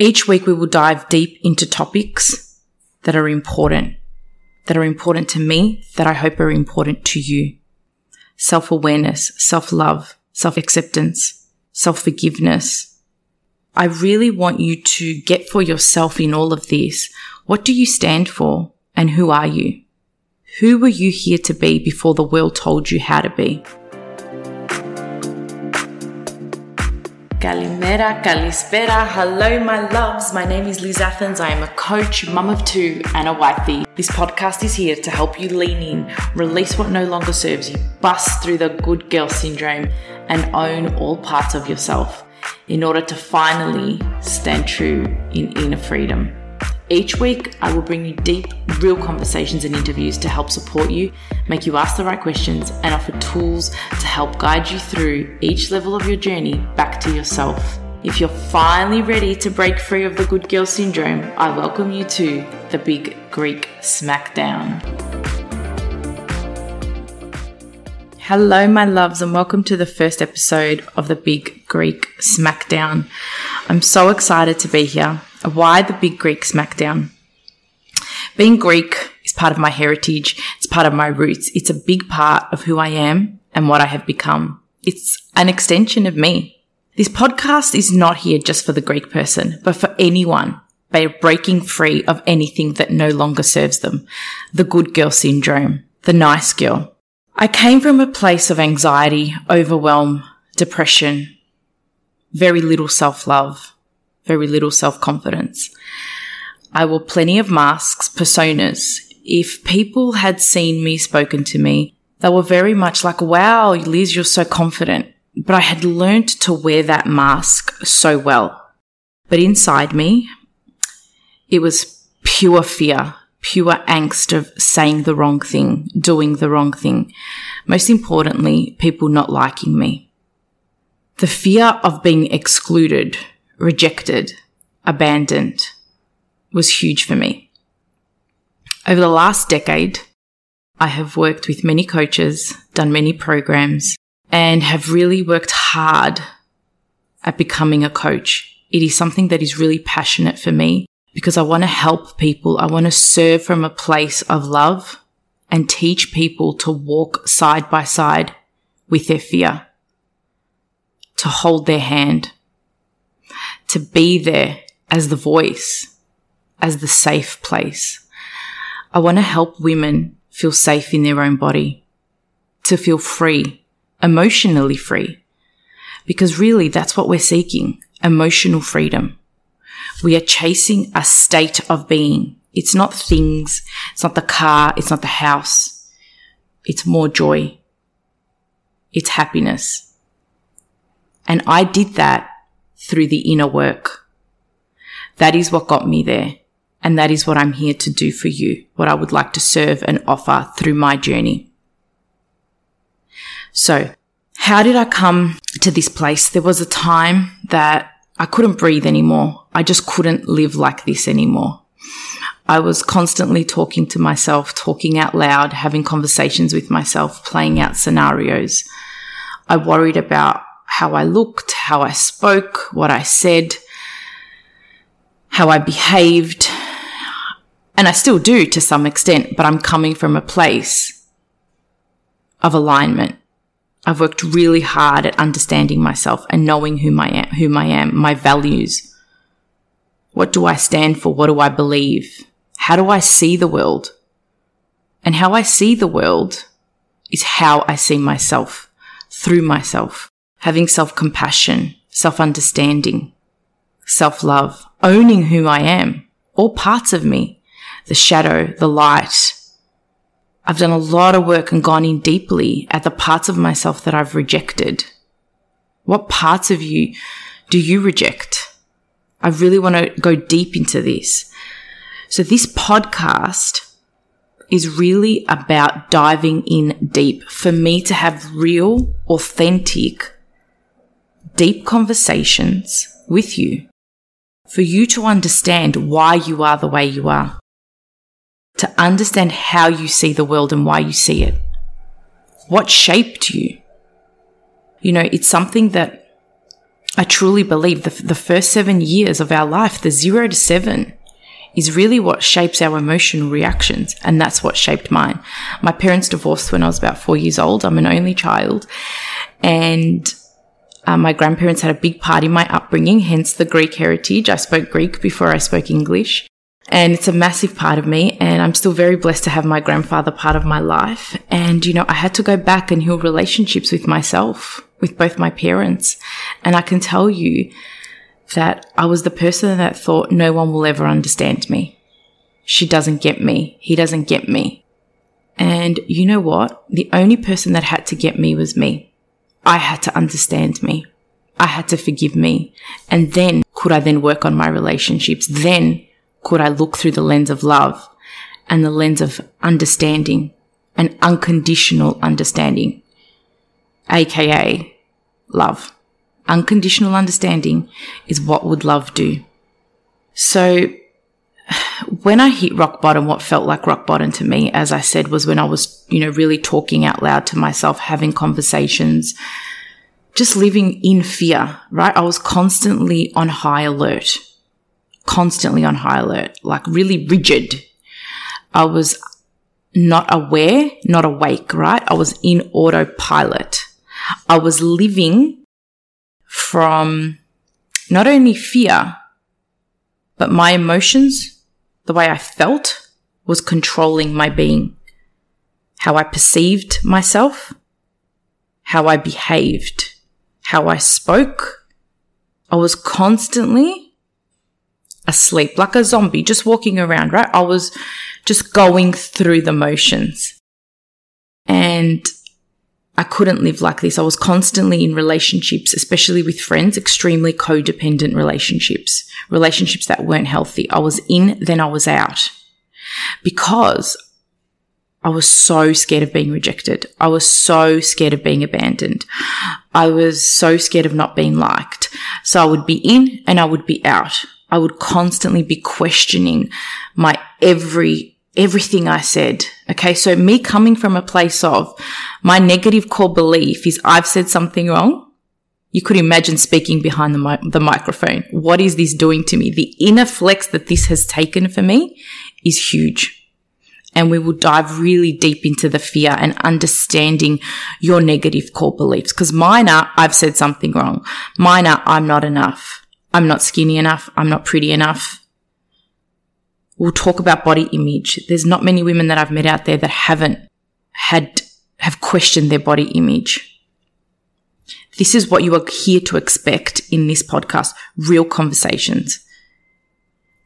Each week we will dive deep into topics that are important, that are important to me, that I hope are important to you. Self awareness, self love, self acceptance, self forgiveness. I really want you to get for yourself in all of this. What do you stand for and who are you? Who were you here to be before the world told you how to be? Kalimera, Kalispera. Hello, my loves. My name is Liz Athens. I am a coach, mum of two, and a wifey. This podcast is here to help you lean in, release what no longer serves you, bust through the good girl syndrome, and own all parts of yourself in order to finally stand true in inner freedom. Each week, I will bring you deep, real conversations and interviews to help support you, make you ask the right questions, and offer tools to help guide you through each level of your journey back to yourself. If you're finally ready to break free of the good girl syndrome, I welcome you to the Big Greek Smackdown. Hello, my loves, and welcome to the first episode of the Big Greek Smackdown. I'm so excited to be here. Why the Big Greek Smackdown? Being Greek is part of my heritage. It's part of my roots. It's a big part of who I am and what I have become. It's an extension of me. This podcast is not here just for the Greek person, but for anyone by breaking free of anything that no longer serves them. The good girl syndrome, the nice girl. I came from a place of anxiety, overwhelm, depression, very little self love, very little self confidence. I wore plenty of masks, personas. If people had seen me, spoken to me, they were very much like, wow, Liz, you're so confident. But I had learned to wear that mask so well. But inside me, it was pure fear, pure angst of saying the wrong thing, doing the wrong thing. Most importantly, people not liking me. The fear of being excluded, rejected, abandoned was huge for me. Over the last decade, I have worked with many coaches, done many programs, and have really worked hard at becoming a coach. It is something that is really passionate for me because I want to help people. I want to serve from a place of love and teach people to walk side by side with their fear, to hold their hand, to be there as the voice, as the safe place. I want to help women feel safe in their own body, to feel free, emotionally free. Because really that's what we're seeking, emotional freedom. We are chasing a state of being. It's not things. It's not the car. It's not the house. It's more joy. It's happiness. And I did that through the inner work. That is what got me there. And that is what I'm here to do for you, what I would like to serve and offer through my journey. So how did I come to this place? There was a time that I couldn't breathe anymore. I just couldn't live like this anymore. I was constantly talking to myself, talking out loud, having conversations with myself, playing out scenarios. I worried about how I looked, how I spoke, what I said, how I behaved. And I still do to some extent, but I'm coming from a place of alignment. I've worked really hard at understanding myself and knowing who I am, whom I am, my values. What do I stand for? What do I believe? How do I see the world? And how I see the world is how I see myself through myself, having self compassion, self understanding, self love, owning who I am, all parts of me, the shadow, the light. I've done a lot of work and gone in deeply at the parts of myself that I've rejected. What parts of you do you reject? I really want to go deep into this. So this podcast is really about diving in deep for me to have real, authentic, deep conversations with you for you to understand why you are the way you are, to understand how you see the world and why you see it. What shaped you? You know, it's something that I truly believe the, the first seven years of our life, the zero to seven, is really what shapes our emotional reactions. And that's what shaped mine. My parents divorced when I was about four years old. I'm an only child. And uh, my grandparents had a big part in my upbringing, hence the Greek heritage. I spoke Greek before I spoke English. And it's a massive part of me. And I'm still very blessed to have my grandfather part of my life. And, you know, I had to go back and heal relationships with myself, with both my parents. And I can tell you that I was the person that thought no one will ever understand me. She doesn't get me. He doesn't get me. And you know what? The only person that had to get me was me. I had to understand me. I had to forgive me. And then could I then work on my relationships? Then could I look through the lens of love and the lens of understanding and unconditional understanding, aka love. Unconditional understanding is what would love do. So when I hit rock bottom, what felt like rock bottom to me, as I said, was when I was, you know, really talking out loud to myself, having conversations, just living in fear, right? I was constantly on high alert constantly on high alert, like really rigid. I was not aware, not awake, right? I was in autopilot. I was living from not only fear, but my emotions, the way I felt was controlling my being, how I perceived myself, how I behaved, how I spoke. I was constantly asleep, like a zombie, just walking around, right? I was just going through the motions. And I couldn't live like this. I was constantly in relationships, especially with friends, extremely codependent relationships, relationships that weren't healthy. I was in, then I was out because I was so scared of being rejected. I was so scared of being abandoned. I was so scared of not being liked. So I would be in and I would be out. I would constantly be questioning my every, everything I said. Okay. So me coming from a place of my negative core belief is I've said something wrong. You could imagine speaking behind the, mi- the microphone. What is this doing to me? The inner flex that this has taken for me is huge. And we will dive really deep into the fear and understanding your negative core beliefs. Cause mine are, I've said something wrong. Mine are, I'm not enough. I'm not skinny enough. I'm not pretty enough. We'll talk about body image. There's not many women that I've met out there that haven't had, have questioned their body image. This is what you are here to expect in this podcast. Real conversations.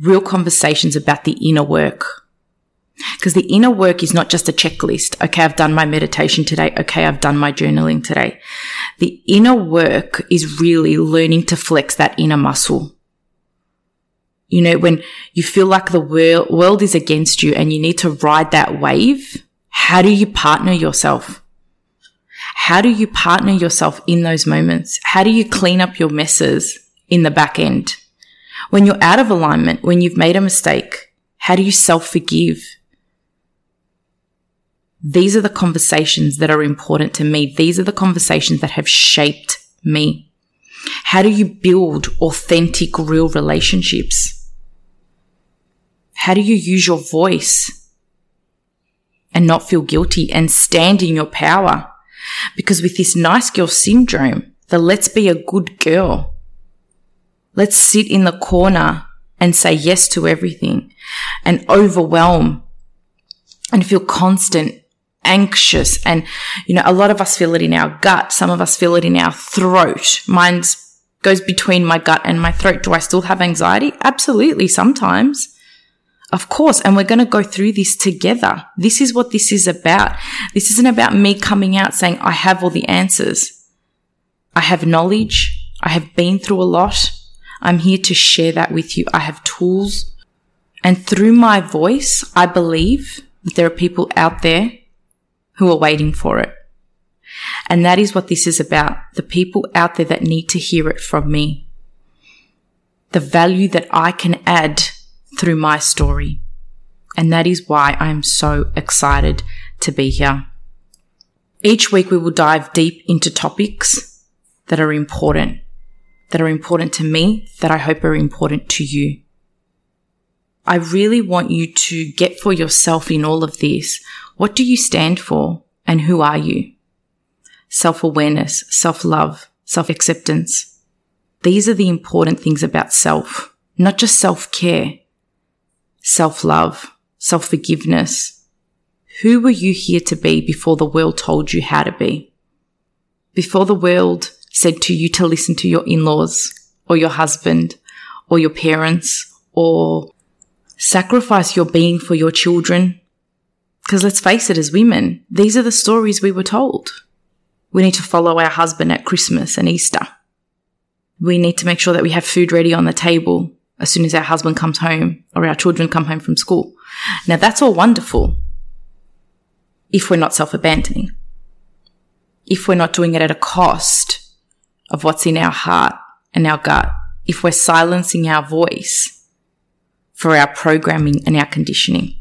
Real conversations about the inner work. Because the inner work is not just a checklist. Okay, I've done my meditation today. Okay, I've done my journaling today. The inner work is really learning to flex that inner muscle. You know, when you feel like the world is against you and you need to ride that wave, how do you partner yourself? How do you partner yourself in those moments? How do you clean up your messes in the back end? When you're out of alignment, when you've made a mistake, how do you self forgive? These are the conversations that are important to me. These are the conversations that have shaped me. How do you build authentic, real relationships? How do you use your voice and not feel guilty and stand in your power? Because with this nice girl syndrome, the let's be a good girl. Let's sit in the corner and say yes to everything and overwhelm and feel constant anxious. And, you know, a lot of us feel it in our gut. Some of us feel it in our throat. Mine's goes between my gut and my throat. Do I still have anxiety? Absolutely. Sometimes. Of course. And we're going to go through this together. This is what this is about. This isn't about me coming out saying, I have all the answers. I have knowledge. I have been through a lot. I'm here to share that with you. I have tools. And through my voice, I believe that there are people out there who are waiting for it. And that is what this is about. The people out there that need to hear it from me. The value that I can add through my story. And that is why I am so excited to be here. Each week we will dive deep into topics that are important that are important to me that I hope are important to you. I really want you to get for yourself in all of this. What do you stand for and who are you? Self awareness, self love, self acceptance. These are the important things about self, not just self care, self love, self forgiveness. Who were you here to be before the world told you how to be? Before the world said to you to listen to your in-laws or your husband or your parents or sacrifice your being for your children. Because let's face it, as women, these are the stories we were told. We need to follow our husband at Christmas and Easter. We need to make sure that we have food ready on the table as soon as our husband comes home or our children come home from school. Now that's all wonderful if we're not self abandoning. If we're not doing it at a cost of what's in our heart and our gut. If we're silencing our voice for our programming and our conditioning.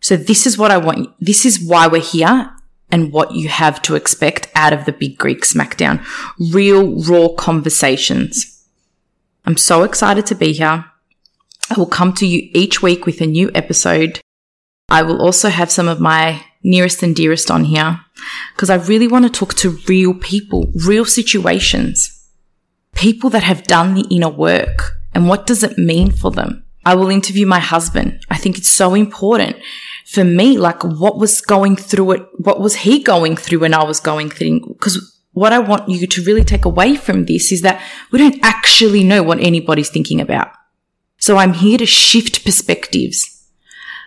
So this is what I want. This is why we're here and what you have to expect out of the Big Greek Smackdown. Real, raw conversations. I'm so excited to be here. I will come to you each week with a new episode. I will also have some of my nearest and dearest on here because I really want to talk to real people, real situations, people that have done the inner work and what does it mean for them? I will interview my husband. I think it's so important for me, like what was going through it, what was he going through when I was going through? Because what I want you to really take away from this is that we don't actually know what anybody's thinking about. So I'm here to shift perspectives,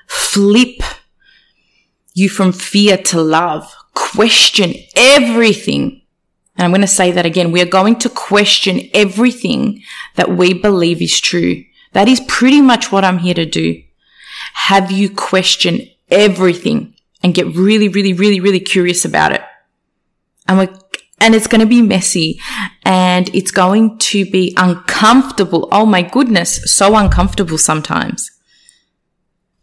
flip you from fear to love, question everything. And I'm going to say that again. We are going to question everything that we believe is true. That is pretty much what I'm here to do have you question everything and get really, really, really, really curious about it. And we're, and it's going to be messy and it's going to be uncomfortable. Oh my goodness. So uncomfortable sometimes,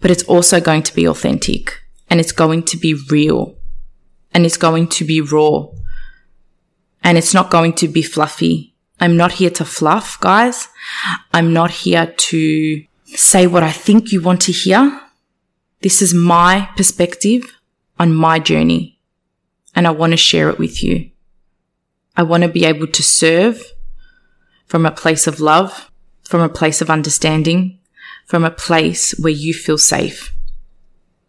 but it's also going to be authentic and it's going to be real and it's going to be raw and it's not going to be fluffy. I'm not here to fluff, guys. I'm not here to say what I think you want to hear. This is my perspective on my journey and I want to share it with you. I want to be able to serve from a place of love, from a place of understanding, from a place where you feel safe.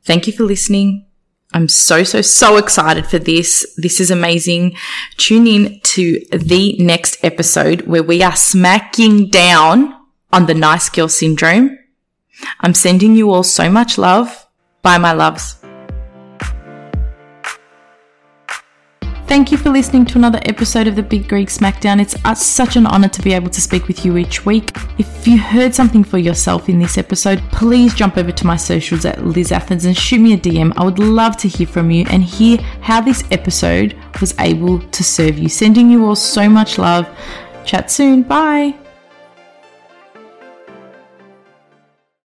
Thank you for listening. I'm so, so, so excited for this. This is amazing. Tune in to the next episode where we are smacking down on the nice girl syndrome. I'm sending you all so much love. Bye, my loves. Thank you for listening to another episode of the Big Greek Smackdown. It's uh, such an honor to be able to speak with you each week. If you heard something for yourself in this episode, please jump over to my socials at Liz Athens and shoot me a DM. I would love to hear from you and hear how this episode was able to serve you. Sending you all so much love. Chat soon. Bye.